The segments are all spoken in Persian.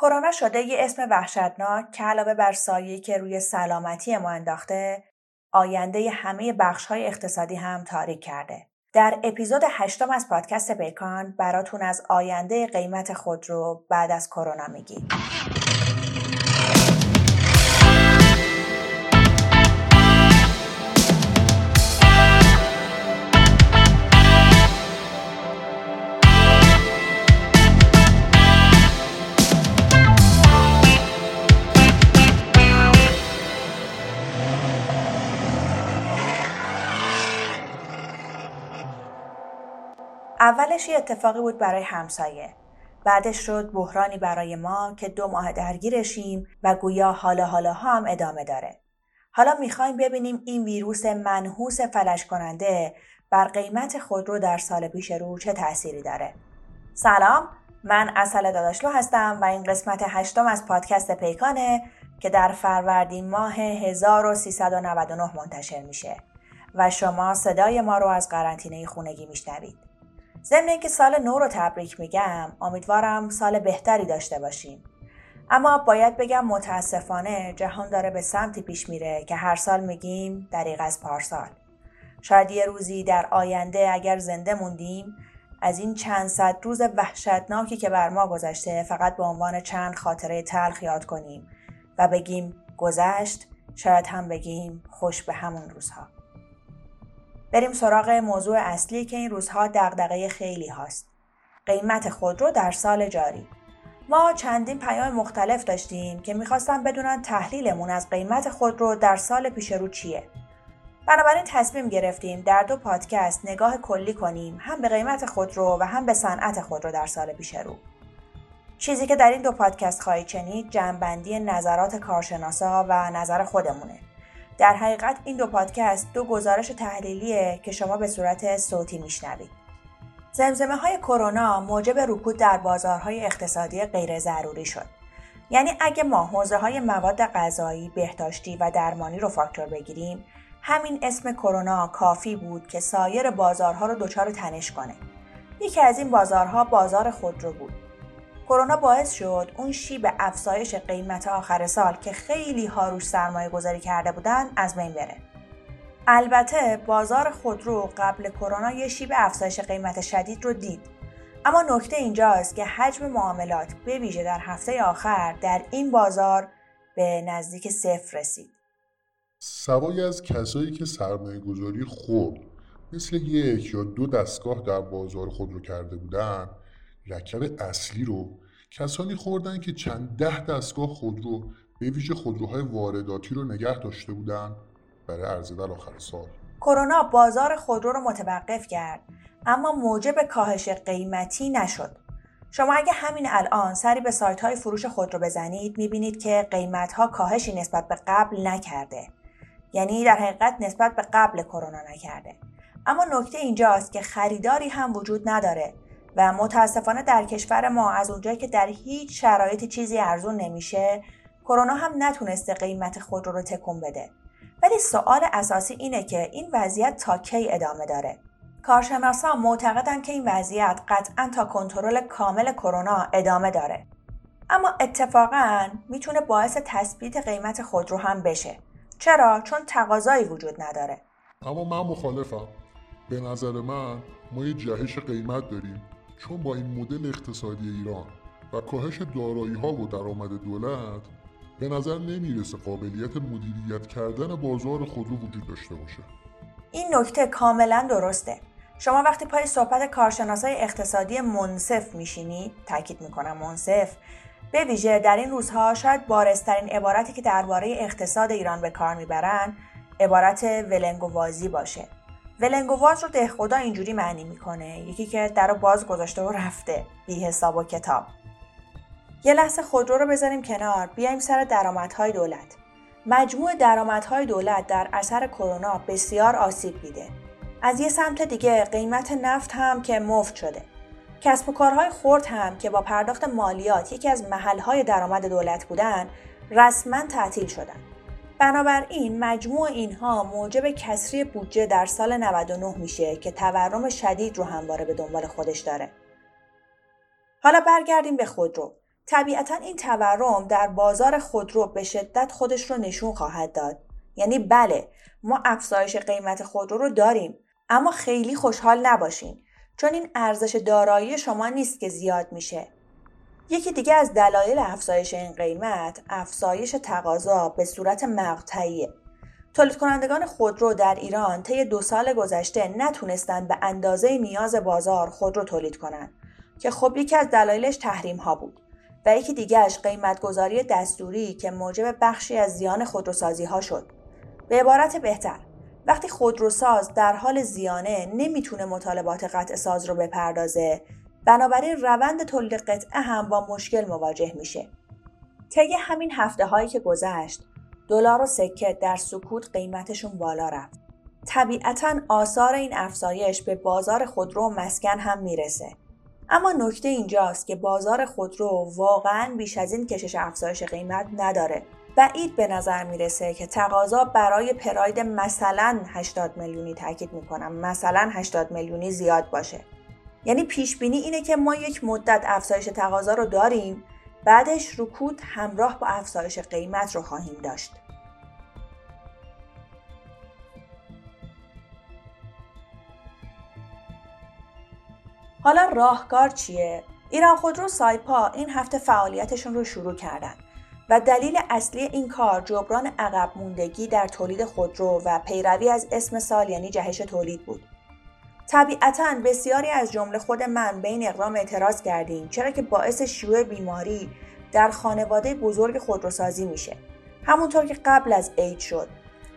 کرونا شده یه اسم وحشتناک که علاوه بر سایه که روی سلامتی ما انداخته آینده همه بخش های اقتصادی هم تاریک کرده. در اپیزود هشتم از پادکست پیکان براتون از آینده قیمت خودرو بعد از کرونا میگیم. اولش یه اتفاقی بود برای همسایه. بعدش شد بحرانی برای ما که دو ماه درگیرشیم و گویا حالا حالا هم ادامه داره. حالا می‌خوایم ببینیم این ویروس منحوس فلش کننده بر قیمت خودرو در سال پیش رو چه تأثیری داره. سلام من اصل داداشلو هستم و این قسمت هشتم از پادکست پیکانه که در فروردین ماه 1399 منتشر میشه و شما صدای ما رو از قرنطینه خونگی میشنوید. ضمن اینکه سال نو رو تبریک میگم امیدوارم سال بهتری داشته باشیم. اما باید بگم متاسفانه جهان داره به سمتی پیش میره که هر سال میگیم دریغ از پارسال. شاید یه روزی در آینده اگر زنده موندیم از این چند صد روز وحشتناکی که بر ما گذشته فقط به عنوان چند خاطره تلخ یاد کنیم و بگیم گذشت شاید هم بگیم خوش به همون روزها. بریم سراغ موضوع اصلی که این روزها دغدغه خیلی هاست. قیمت خودرو در سال جاری. ما چندین پیام مختلف داشتیم که می‌خواستن بدونن تحلیلمون از قیمت خودرو در سال پیش رو چیه. بنابراین تصمیم گرفتیم در دو پادکست نگاه کلی کنیم هم به قیمت خودرو و هم به صنعت خودرو در سال پیش رو. چیزی که در این دو پادکست خواهید شنید جمعبندی نظرات کارشناسا و نظر خودمونه. در حقیقت این دو پادکست دو گزارش تحلیلیه که شما به صورت صوتی میشنوید. زمزمه های کرونا موجب رکود در بازارهای اقتصادی غیر ضروری شد. یعنی اگه ما حوزه های مواد غذایی، بهداشتی و درمانی رو فاکتور بگیریم، همین اسم کرونا کافی بود که سایر بازارها رو دچار تنش کنه. یکی از این بازارها بازار خودرو بود. کرونا باعث شد اون شیب افزایش قیمت آخر سال که خیلی ها روش سرمایه گذاری کرده بودن از بین بره. البته بازار خودرو قبل کرونا یه شیب افزایش قیمت شدید رو دید. اما نکته اینجاست که حجم معاملات به ویژه در هفته آخر در این بازار به نزدیک صفر رسید. سوای از کسایی که سرمایه گذاری خود مثل یک یا دو دستگاه در بازار خودرو کرده بودن لکب اصلی رو. کسانی خوردن که چند ده دستگاه خودرو به ویژه خودروهای وارداتی رو نگه داشته بودن برای عرضه در آخر سال. کرونا بازار خودرو رو متوقف کرد اما موجب کاهش قیمتی نشد. شما اگه همین الان سری به سایت های فروش خودرو بزنید می‌بینید که قیمت ها کاهشی نسبت به قبل نکرده. یعنی در حقیقت نسبت به قبل کرونا نکرده. اما نکته اینجاست که خریداری هم وجود نداره. و متاسفانه در کشور ما از اونجایی که در هیچ شرایطی چیزی ارزون نمیشه کرونا هم نتونسته قیمت خود رو تکون بده. ولی سوال اساسی اینه که این وضعیت تا کی ادامه داره؟ کارشناسا معتقدن که این وضعیت قطعا تا کنترل کامل کرونا ادامه داره. اما اتفاقا می‌تونه باعث تثبیت قیمت خودرو هم بشه. چرا؟ چون تقاضایی وجود نداره. اما من مخالفم. به نظر من ما یه جهش قیمت داریم. چون با این مدل اقتصادی ایران و کاهش دارایی ها و درآمد دولت به نظر نمی‌رسه قابلیت مدیریت کردن بازار خودرو وجود داشته باشه. این نکته کاملا درسته. شما وقتی پای صحبت کارشناسای اقتصادی منصف میشینید تاکید می‌کنم منصف به ویژه در این روزها شاید بارسترین عبارتی که درباره اقتصاد ایران به کار می‌برند عبارت ولنگ و وازی باشه. ولنگواز رو دهخدا اینجوری معنی می‌کنه. یکی که در رو باز گذاشته و رفته بی حساب و کتاب. یه لحظه خودرو رو بذاریم کنار. بیایم سر درآمدهای دولت. مجموع درآمدهای دولت در اثر کرونا بسیار آسیب دیده. از یه سمت دیگه قیمت نفت هم که مفت شده. کسب و کارهای خرد هم که با پرداخت مالیات یکی از محلهای درآمد دولت بودن رسما تعطیل شدن. بنابراین مجموع اینها موجب کسری بودجه در سال 99 میشه که تورم شدید رو همواره به دنبال خودش داره. حالا برگردیم به خودرو. طبیعتا این تورم در بازار خودرو به شدت خودش رو نشون خواهد داد یعنی بله ما افزایش قیمت خودرو رو داریم اما خیلی خوشحال نباشین چون این ارزش دارایی شما نیست که زیاد میشه یکی دیگه از دلایل افزایش این قیمت افزایش تقاضا به صورت مقطعیه تولید کنندگان خودرو در ایران طی دو سال گذشته نتونستند به اندازه نیاز بازار خودرو تولید کنند که خب یکی از دلایلش تحریم ها بود و یکی دیگهش قیمتگذاری دستوری که موجب بخشی از زیان خودروسازی ها شد. به عبارت بهتر وقتی خودروساز در حال زیانه نمی‌تونه مطالبات قطع ساز رو بپردازه بنابراین روند تولید قطعه هم با مشکل مواجه میشه. طی همین هفته هایی که گذشت دلار و سکه در سکوت قیمتشون بالا رفت. طبیعتا آثار این افزایش به بازار خودرو و مسکن هم می‌رسه. اما نکته اینجاست که بازار خودرو واقعا بیش از این کشش افزایش قیمت نداره. بعید به نظر می‌رسه که تقاضا برای پراید مثلا 80 میلیونی تاکید می‌کنم. مثلا 80 میلیونی زیاد باشه. یعنی پیش بینی اینه که ما یک مدت افزایش تقاضا رو داریم بعدش رکود همراه با افزایش قیمت رو خواهیم داشت حالا راهکار چیه؟ ایران خودرو سایپا این هفته فعالیتشون رو شروع کردن و دلیل اصلی این کار جبران عقب موندگی در تولید خودرو و پیروی از اسم سال یعنی جهش تولید بود. طبیعتا بسیاری از جمله خود من به این اقدام اعتراض کردیم چرا که باعث شیوع بیماری در خانواده بزرگ خودروسازی میشه. همونطور که قبل از عید شد.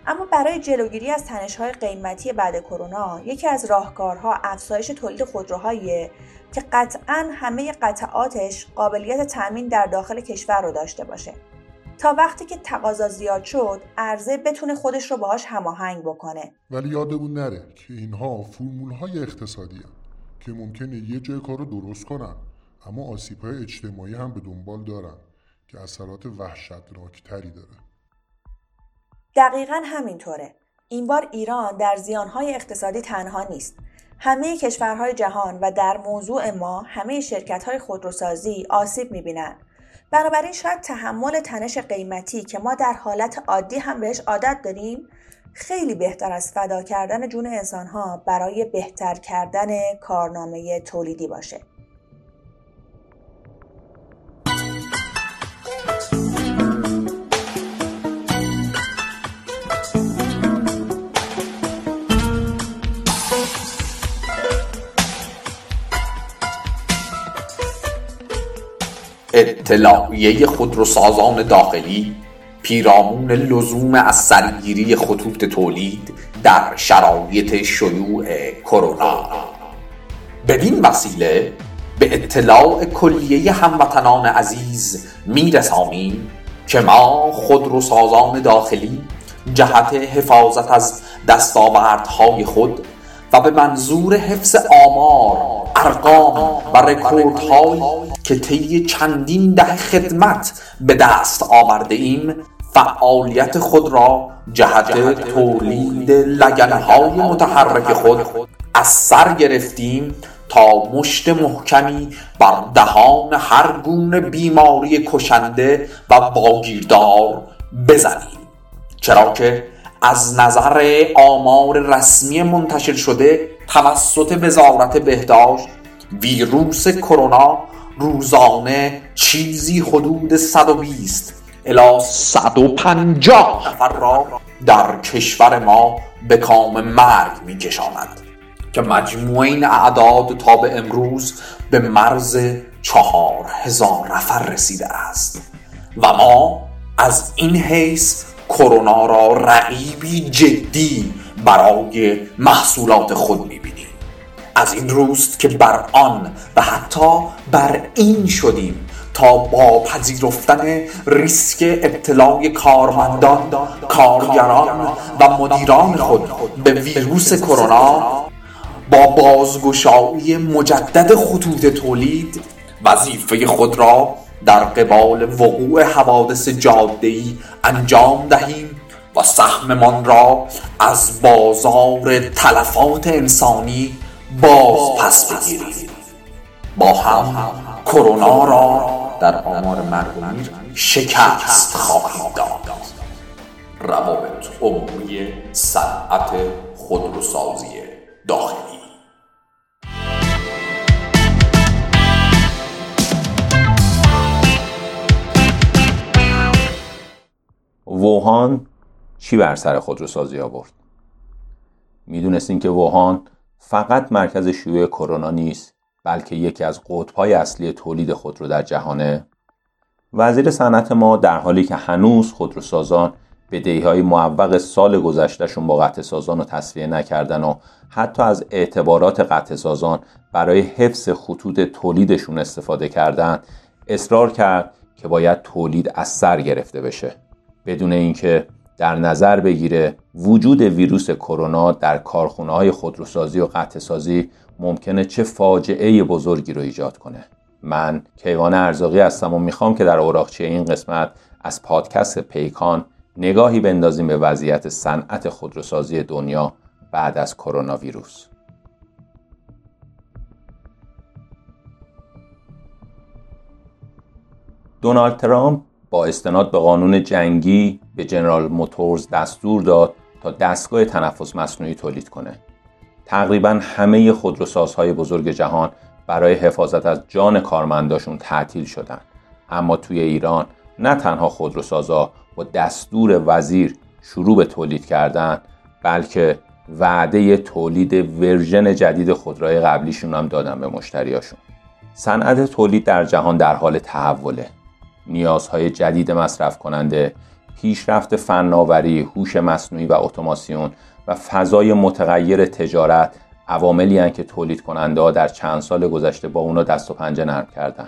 اما برای جلوگیری از تنش‌های قیمتی بعد کرونا یکی از راهکارها افزایش تولید خودروهاییه که قطعا همه قطعاتش قابلیت تأمین در داخل کشور رو داشته باشه. تا وقتی که تقاضا زیاد شد عرضه بتونه خودش رو باهاش هماهنگ بکنه. ولی یادمون نره که اینها فرمول های اقتصادی هم. که ممکنه یه جای کار رو درست کنن اما آسیب های اجتماعی هم به دنبال دارن که اثرات وحشتناکتری داره. دقیقا همینطوره. این بار ایران در زیانهای اقتصادی تنها نیست. همه کشورهای جهان و در موضوع ما همه شرکتهای خودروسازی آسیب می‌بینن. بنابراین شاید تحمل تنش قیمتی که ما در حالت عادی هم بهش عادت داریم خیلی بهتر از فدا کردن جون انسانها برای بهتر کردن کارنامه تولیدی باشه. اطلاعیه خودروسازان داخلی پیرامون لزوم از سرگیری خطوط تولید در شرایط شیوع کرونا. بدین وسیله به اطلاع کلیه هموطنان عزیز میرسانیم که ما خودروسازان داخلی جهت حفاظت از دستاوردهای خود و به منظور حفظ آمار ارقام و رکوردهایی که طی چندین ده خدمت به دست آورده ایم فعالیت خود را جهت تولید لگنهای متحرک خود از سر گرفتیم تا مشت محکمی بر دهان هر گونه بیماری کشنده و باگیردار بزنیم. چرا که از نظر آمار رسمی منتشر شده توسط وزارت بهداشت ویروس کرونا روزانه چیزی حدود 120 الی 150 نفر را در کشور ما به کام مرگ می کشاند که مجموع این اعداد تا به امروز به مرز چهار هزار نفر رسیده است. و ما از این حیث کرونا را رقیبی جدی برای محصولات خود می‌بینیم از این روست که بر آن و حتی بر این شدیم تا با پذیرفتن ریسک ابتلای کارمندان کارگران و مدیران خود به ویروس کرونا با بازگشایی مجدد خطوط تولید وظیفه خود را در قبال وقوع حوادث جادهی انجام دهیم و سهممان را از بازار تلفات انسانی باز پس بگیریم. با هم کرونا را در آمار مرگ شکست خواهیم داد. روابط عمومی صنعت خودروسازی داخلی. ووهان چی بر سر خودروسازی آورد؟ می‌دونستیم که ووهان فقط مرکز شیوع کرونا نیست بلکه یکی از قطبهای اصلی تولید خودرو در جهانه. وزیر صنعت ما در حالی که هنوز خودروسازان بدهی های معوق سال گذشتهشون با قطع سازان رو تصویه نکردن و حتی از اعتبارات قطع سازان برای حفظ خطوط تولیدشون استفاده کردن اصرار کرد که باید تولید از سر گرفته بشه. بدون اینکه در نظر بگیره وجود ویروس کرونا در کارخونه های خودروسازی و قطع سازی ممکنه چه فاجعه بزرگی رو ایجاد کنه من کیوان ارزاقی هستم و می‌خوام که در اوراقچه این قسمت از پادکست پیکان نگاهی بندازیم به وضعیت صنعت خودروسازی دنیا بعد از کرونا ویروس. دونالد ترامپ با استناد به قانون جنگی به جنرال موتورز دستور داد تا دستگاه تنفس مصنوعی تولید کنه. تقریبا همه خودروسازهای بزرگ جهان برای حفاظت از جان کارمنداشون تعطیل شدند. اما توی ایران نه تنها خودروسازا با دستور وزیر شروع به تولید کردن بلکه وعده تولید ورژن جدید خودروهای قبلیشون هم دادن به مشتریاشون صنعت تولید در جهان در حال تحوله نیازهای جدید مصرف کننده پیشرفت فناوری، هوش مصنوعی و اتوماسیون و فضای متغیر تجارت عواملی که تولید کننده ها در چند سال گذشته با اونا دست و پنجه نرم کردن.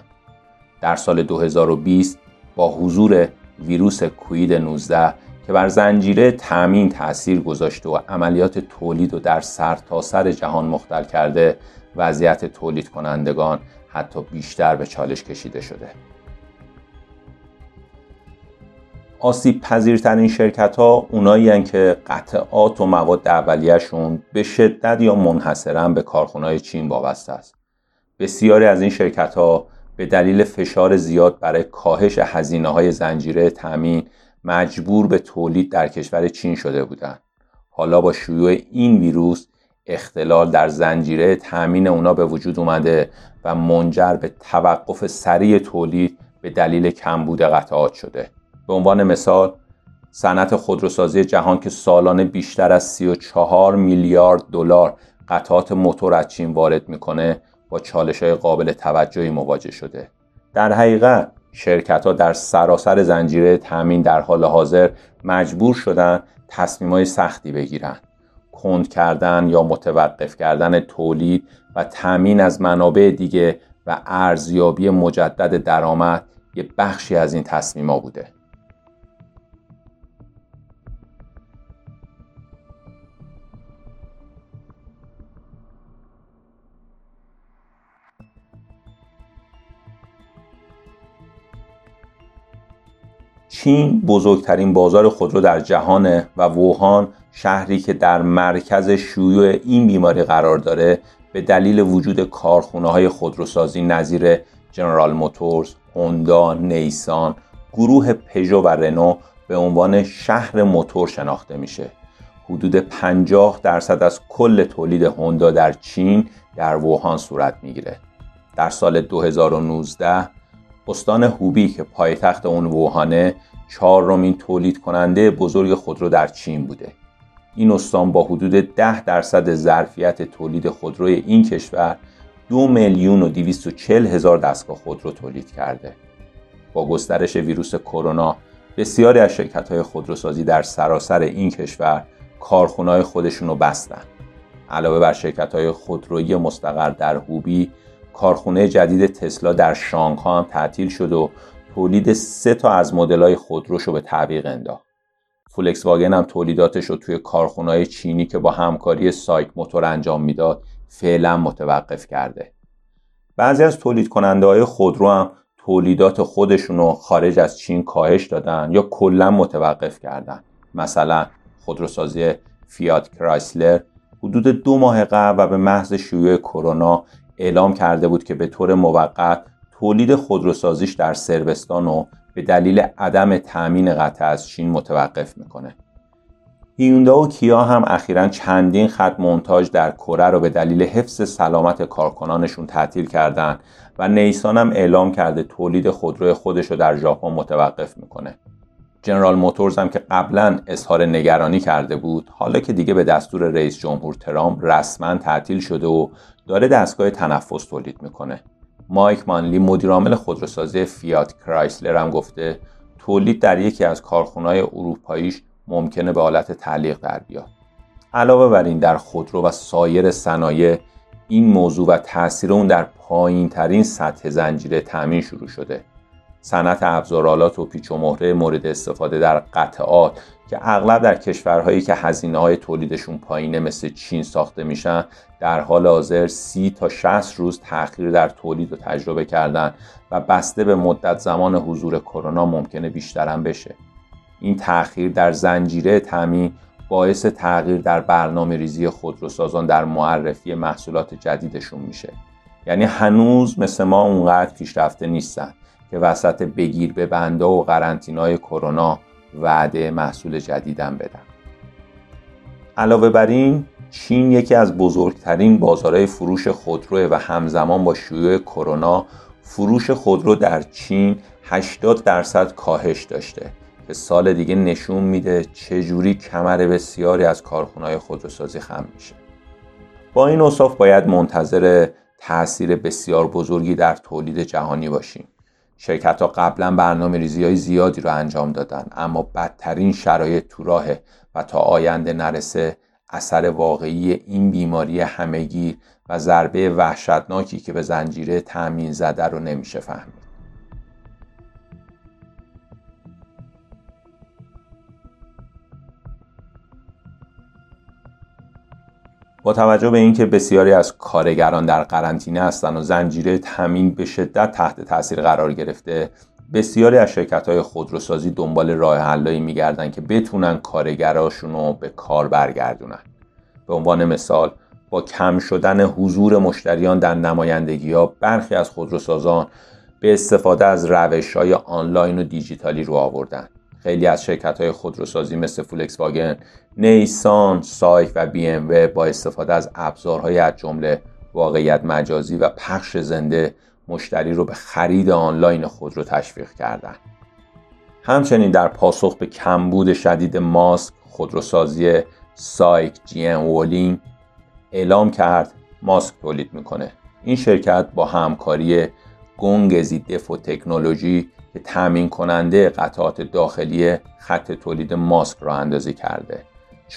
در سال 2020 با حضور ویروس کوید 19 که بر زنجیره تأمین تاثیر گذاشته و عملیات تولید و در سر تا سر جهان مختل کرده وضعیت تولید کنندگان حتی بیشتر به چالش کشیده شده آسیب پذیرترین شرکت ها اونایی که قطعات و مواد اولیهشون به شدت یا منحصرا به کارخونه چین وابسته است. بسیاری از این شرکت ها به دلیل فشار زیاد برای کاهش هزینه های زنجیره تامین مجبور به تولید در کشور چین شده بودند. حالا با شیوع این ویروس اختلال در زنجیره تامین اونا به وجود اومده و منجر به توقف سریع تولید به دلیل کمبود قطعات شده. به عنوان مثال صنعت خودروسازی جهان که سالانه بیشتر از 34 میلیارد دلار قطعات موتور از چین وارد می‌کنه با چالش های قابل توجهی مواجه شده. در حقیقت شرکت ها در سراسر زنجیره تامین در حال حاضر مجبور شدن تصمیم های سختی بگیرن. کند کردن یا متوقف کردن تولید و تامین از منابع دیگه و ارزیابی مجدد درآمد یه بخشی از این تصمیم ها بوده. چین بزرگترین بازار خودرو در جهانه و ووهان شهری که در مرکز شیوع این بیماری قرار داره به دلیل وجود کارخونه های خودروسازی نظیر جنرال موتورز، هوندا، نیسان، گروه پژو و رنو به عنوان شهر موتور شناخته میشه. حدود 50 درصد از کل تولید هوندا در چین در ووهان صورت می‌گیره. در سال 2019 استان هوبی که پایتخت اون ووهانه چهارمین تولید کننده بزرگ خودرو در چین بوده. این استان با حدود 10 درصد ظرفیت تولید خودروی این کشور دو میلیون و 240 هزار دستگاه خودرو تولید کرده. با گسترش ویروس کرونا بسیاری از شرکت های خودروسازی در سراسر این کشور کارخونه‌های خودشون رو بستن. علاوه بر شرکت های خودرویی مستقر در هوبی کارخونه جدید تسلا در شانگهای هم تعطیل شد و تولید سه تا از مدل‌های خودروش رو به تعویق انداخت. فولکس واگن هم تولیداتش رو توی کارخونه‌های چینی که با همکاری SAIC Motor انجام می‌داد فعلا متوقف کرده. بعضی از تولید کننده های خودرو هم تولیدات خودشون رو خارج از چین کاهش دادن یا کلا متوقف کردن. مثلا خودروسازی فیات کرایسلر حدود دو ماه قبل و به محض شیوع کرونا اعلام کرده بود که به طور موقت تولید خودروسازیش در سربستان و به دلیل عدم تأمین قطع از چین متوقف می‌کنه. هیوندا و کیا هم اخیرا چندین خط مونتاژ در کره رو به دلیل حفظ سلامت کارکنانشون تعطیل کردن و نیسان هم اعلام کرده تولید خودروی خودش رو در ژاپن متوقف می‌کنه. جنرال موتورز هم که قبلا اظهار نگرانی کرده بود حالا که دیگه به دستور رئیس جمهور ترامپ رسما تعطیل شده و داره دستگاه تنفس تولید می‌کنه. مایک مانلی مدیرعامل خودروسازی فیات کرایسلر هم گفته تولید در یکی از کارخونه‌های اروپاییش ممکنه به حالت تعلیق در بیاد. علاوه بر این در خودرو و سایر صنایع این موضوع و تاثیر اون در پایین ترین سطح زنجیره تامین شروع شده. صنعت ابزارالات و پیچ و مهره مورد استفاده در قطعات که اغلب در کشورهایی که هزینه های تولیدشون پایینه مثل چین ساخته میشن در حال حاضر سی تا 60 روز تاخیر در تولید و تجربه کردن و بسته به مدت زمان حضور کرونا ممکنه بیشترم بشه. این تاخیر در زنجیره تامین باعث تغییر در برنامه ریزی خودروسازان در معرفی محصولات جدیدشون میشه. یعنی هنوز مثل ما اونقدر پیشرفته نیستن. که وسط بگیر به بنده و قرنطینای کرونا وعده محصول جدیدم بدن علاوه بر این چین یکی از بزرگترین بازارهای فروش خودرو و همزمان با شیوع کرونا فروش خودرو در چین 80 درصد کاهش داشته که سال دیگه نشون میده چجوری کمر بسیاری از کارخونه‌های خودروسازی خم میشه. با این اصاف باید منتظر تاثیر بسیار بزرگی در تولید جهانی باشیم. شرکت ها قبلا برنامه ریزی های زیادی رو انجام دادن اما بدترین شرایط تو راهه و تا آینده نرسه اثر واقعی این بیماری همگیر و ضربه وحشتناکی که به زنجیره تأمین زده رو نمیشه فهمید. با توجه به اینکه بسیاری از کارگران در قرنطینه هستند و زنجیره تامین به شدت تحت تاثیر قرار گرفته بسیاری از شرکت های خودروسازی دنبال راه حلایی میگردن که بتونن کارگراشون رو به کار برگردونن. به عنوان مثال با کم شدن حضور مشتریان در نمایندگی ها برخی از خودروسازان به استفاده از روش های آنلاین و دیجیتالی رو آوردن. خیلی از شرکت های خودروسازی مثل فولکس واگن، نیسان، سایک و بی ام با استفاده از ابزارهای از جمله واقعیت مجازی و پخش زنده مشتری رو به خرید آنلاین خودرو تشویق کردن. همچنین در پاسخ به کمبود شدید ماسک خودروسازی SAIC GM Wuling اعلام کرد ماسک تولید می‌کنه. این شرکت با همکاری گونگزی دفو تکنولوژی که تامین کننده قطعات داخلی خط تولید ماسک راه اندازی کرده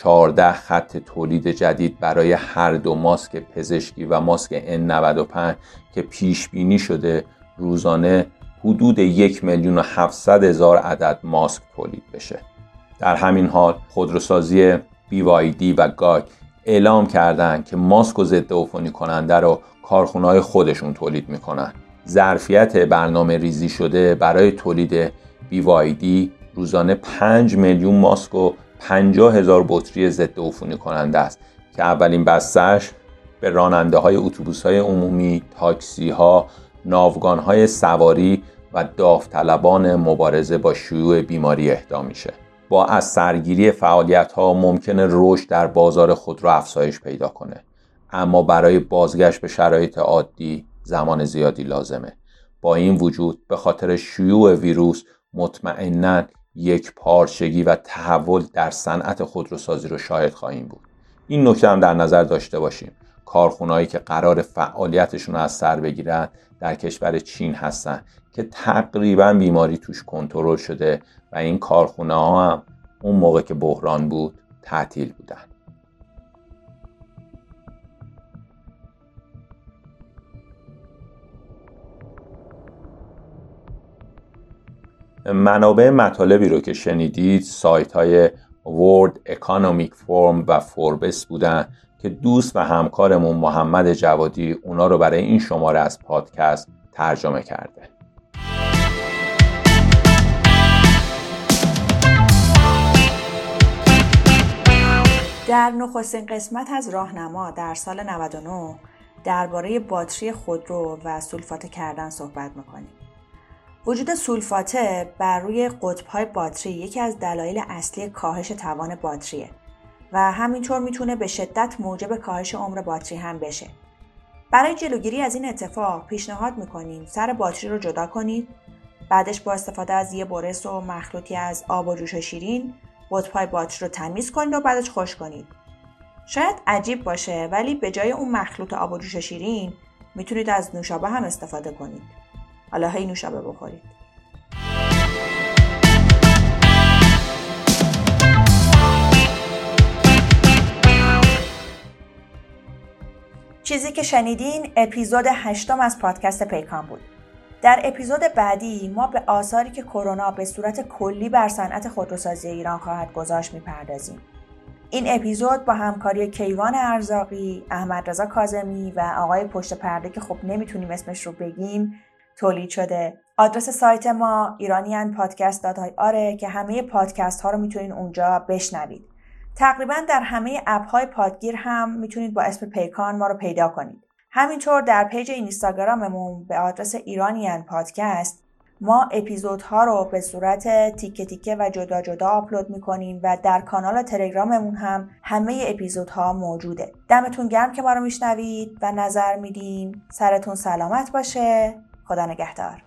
14 خط تولید جدید برای هر دو ماسک پزشکی و ماسک N95 که پیش بینی شده روزانه حدود یک میلیون و 700 هزار عدد ماسک تولید بشه. در همین حال خودروسازی BYD و گاک اعلام کردند که ماسک و ضد عفونی کننده رو کارخونه خودشون تولید می‌کنن. ظرفیت برنامه ریزی شده برای تولید BYD روزانه 5 میلیون ماسک و 50 هزار بطری ضد عفونی کننده است که اولین بستش به راننده های اتوبوس های عمومی، تاکسی ها، ناوگان های سواری و داوطلبان مبارزه با شیوع بیماری اهدا میشه. با از سرگیری فعالیت ها ممکنه رشد در بازار خودرو افزایش پیدا کنه اما برای بازگشت به شرایط عادی زمان زیادی لازمه با این وجود به خاطر شیوع ویروس مطمئنا یک پارچگی و تحول در صنعت خودروسازی رو شاهد خواهیم بود. این نکته هم در نظر داشته باشیم. کارخونهایی که قرار فعالیتشون رو از سر بگیرن در کشور چین هستن که تقریبا بیماری توش کنترل شده و این کارخونه ها هم اون موقع که بحران بود تعطیل بودن. منابع مطالبی رو که شنیدید سایت های World Economic Forum و فوربس بودن که دوست و همکارمون محمد جوادی اونا رو برای این شماره از پادکست ترجمه کرده در نخستین قسمت از راهنما در سال 99 درباره باتری خودرو و سولفاته کردن صحبت می‌کنیم. وجود سولفاته بر روی قطبهای باتری یکی از دلایل اصلی کاهش توان باتریه و همینطور می‌تونه به شدت موجب کاهش عمر باتری هم بشه. برای جلوگیری از این اتفاق پیشنهاد می‌کنیم سر باتری رو جدا کنید بعدش با استفاده از یه برس و مخلوطی از آب و جوش و شیرین قطبهای باتری رو تمیز کنید و بعدش خوش کنید شاید عجیب باشه ولی به جای اون مخلوط آب و جوش شیرین می‌تونید از نوشابه هم استفاده کنید حالا هی نوشابه بخورید. چیزی که شنیدین اپیزود هشتم از پادکست پیکان بود. در اپیزود بعدی ما به آثاری که کرونا به صورت کلی بر صنعت خودروسازی ایران خواهد گذاشت می‌پردازیم. این اپیزود با همکاری کیوان ارزاقی، احمد رضا کازمی و آقای پشت پرده که خب نمی‌تونیم اسمش رو بگیم تولید شده. آدرس سایت ما ایرانیان پادکست آره که همه پادکست ها رو می‌تونید اونجا بشنوید. تقریبا در همه اپ های پادگیر هم می‌تونید با اسم پیکان ما رو پیدا کنید. همینطور در page اینستاگراممون به آدرس ایرانیان پادکست ما اپیزودها رو به صورت تیکه تیکه و جدا جدا آپلود می‌کنیم و در کانال تلگراممون هم همه اپیزودها موجوده دمتون گرم که ما رو میشنوید و نظر میدین سرتون سلامت باشه خدا نگهدار.